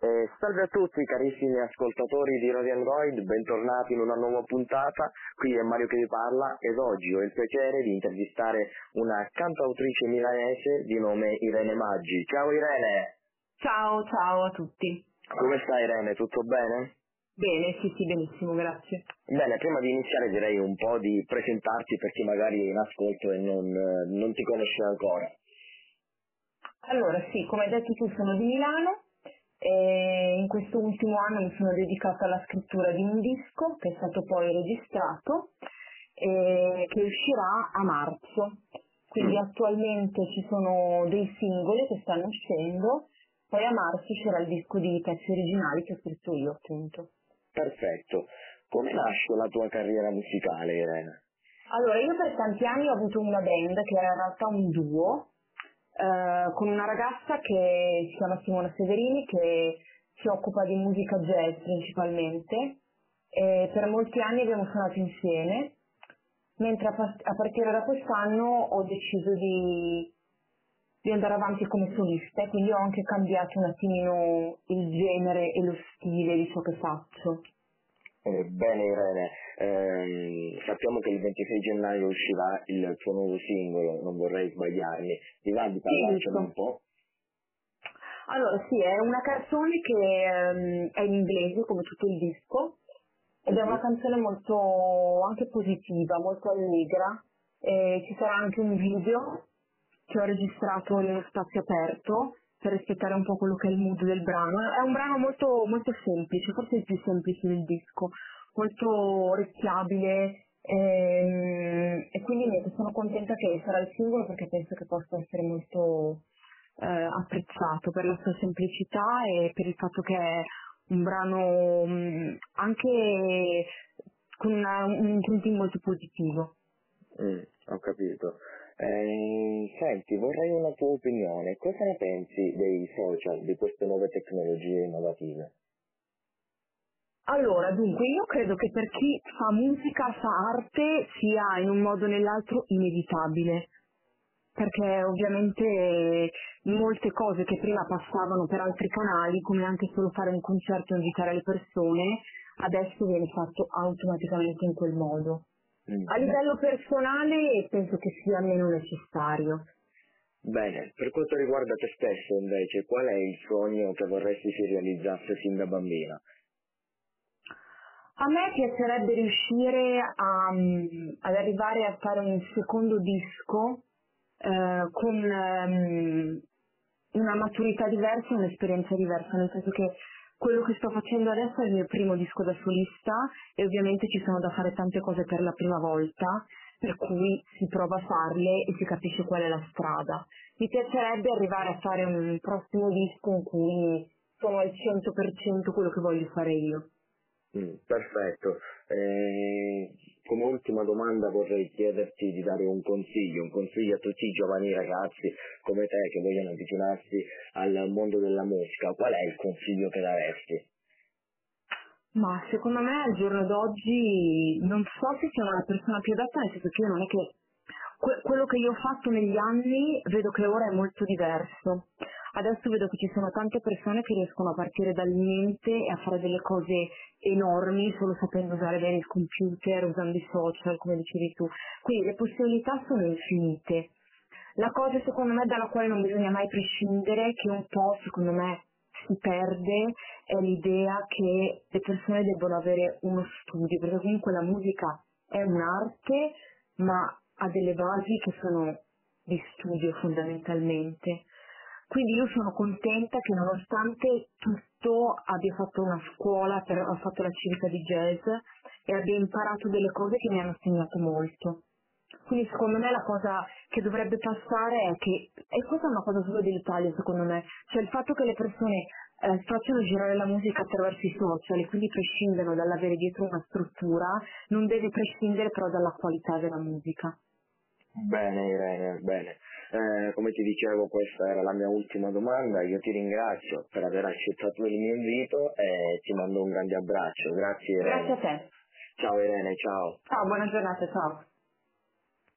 Eh, salve a tutti carissimi ascoltatori di Radio Android, bentornati in una nuova puntata, qui è Mario che vi parla ed oggi ho il piacere di intervistare una cantautrice milanese di nome Irene Maggi. Ciao Irene! Ciao, ciao a tutti. Come stai Irene? Tutto bene? Bene, sì, sì, benissimo, grazie. Bene, prima di iniziare direi un po' di presentarti per chi magari è in ascolto e non, non ti conosce ancora. Allora, sì, come hai detto tu sono di Milano, e in questo ultimo anno mi sono dedicata alla scrittura di un disco che è stato poi registrato e che uscirà a marzo. Quindi mm. attualmente ci sono dei singoli che stanno uscendo, poi a marzo uscirà il disco di pezzi originali che ho scritto io appunto. Perfetto. Come nasce la tua carriera musicale Irene? Allora, io per tanti anni ho avuto una band che era in realtà un duo, eh, con una ragazza che si chiama Simona Severini che si occupa di musica jazz principalmente e per molti anni abbiamo suonato insieme, mentre a, a partire da quest'anno ho deciso di, di andare avanti come solista e quindi ho anche cambiato un attimino il genere e lo stile di ciò che faccio. Eh, bene Irene, ehm, sappiamo che il 26 gennaio uscirà il tuo nuovo singolo, non vorrei sbagliarmi, ti va di parlarcene un po'? Allora sì, è una canzone che ehm, è in inglese come tutto il disco ed è una canzone molto anche positiva, molto allegra. E ci sarà anche un video che ho registrato nello spazio aperto per rispettare un po' quello che è il mood del brano. È un brano molto, molto semplice, forse il più semplice del disco, molto orecchiabile ehm, e quindi niente, sono contenta che sarà il singolo perché penso che possa essere molto eh, apprezzato per la sua semplicità e per il fatto che è un brano mh, mm, anche con una, un printing molto positivo. Mm, ho capito. Eh, senti, vorrei una tua opinione. Cosa ne pensi dei social, di queste nuove tecnologie innovative? Allora, dunque, io credo che per chi fa musica, fa arte, sia in un modo o nell'altro inevitabile. Perché ovviamente molte cose che prima passavano per altri canali, come anche solo fare un concerto e invitare le persone, adesso viene fatto automaticamente in quel modo. A livello personale penso che sia meno necessario. Bene, per quanto riguarda te stesso invece, qual è il sogno che vorresti si realizzasse sin da bambina? A me piacerebbe riuscire a, ad arrivare a fare un secondo disco eh, con um, una maturità diversa, un'esperienza diversa, nel senso che quello che sto facendo adesso è il mio primo disco da solista e ovviamente ci sono da fare tante cose per la prima volta, per cui si prova a farle e si capisce qual è la strada. Mi piacerebbe arrivare a fare un prossimo disco in cui sono al 100% quello che voglio fare io. Mm, perfetto. Eh, come ultima domanda vorrei chiederti di dare un consiglio, un consiglio a tutti i giovani ragazzi come te che vogliono avvicinarsi al mondo della musica. Qual è il consiglio che daresti? Ma secondo me al giorno d'oggi non so se sono la persona più adatta, nel senso che io non è che que- quello che io ho fatto negli anni vedo che ora è molto diverso. Adesso vedo che ci sono tante persone che riescono a partire dal niente e a fare delle cose enormi solo sapendo usare bene il computer, usando i social, come dicevi tu. Quindi le possibilità sono infinite. La cosa secondo me dalla quale non bisogna mai prescindere, che un po' secondo me si perde, è l'idea che le persone debbano avere uno studio, perché comunque la musica è un'arte, ma ha delle basi che sono di studio fondamentalmente. Quindi io sono contenta che nonostante tutto abbia fatto una scuola, per, ho fatto la civica di jazz e abbia imparato delle cose che mi hanno segnato molto. Quindi secondo me la cosa che dovrebbe passare è che, e questa è una cosa solo dell'Italia secondo me, cioè il fatto che le persone eh, facciano girare la musica attraverso i social e quindi prescindano dall'avere dietro una struttura, non deve prescindere però dalla qualità della musica. Bene Irene, bene. Eh, come ti dicevo questa era la mia ultima domanda, io ti ringrazio per aver accettato il mio invito e ti mando un grande abbraccio, grazie Irene. Grazie a te. Ciao Irene, ciao. Ciao, buona giornata, ciao.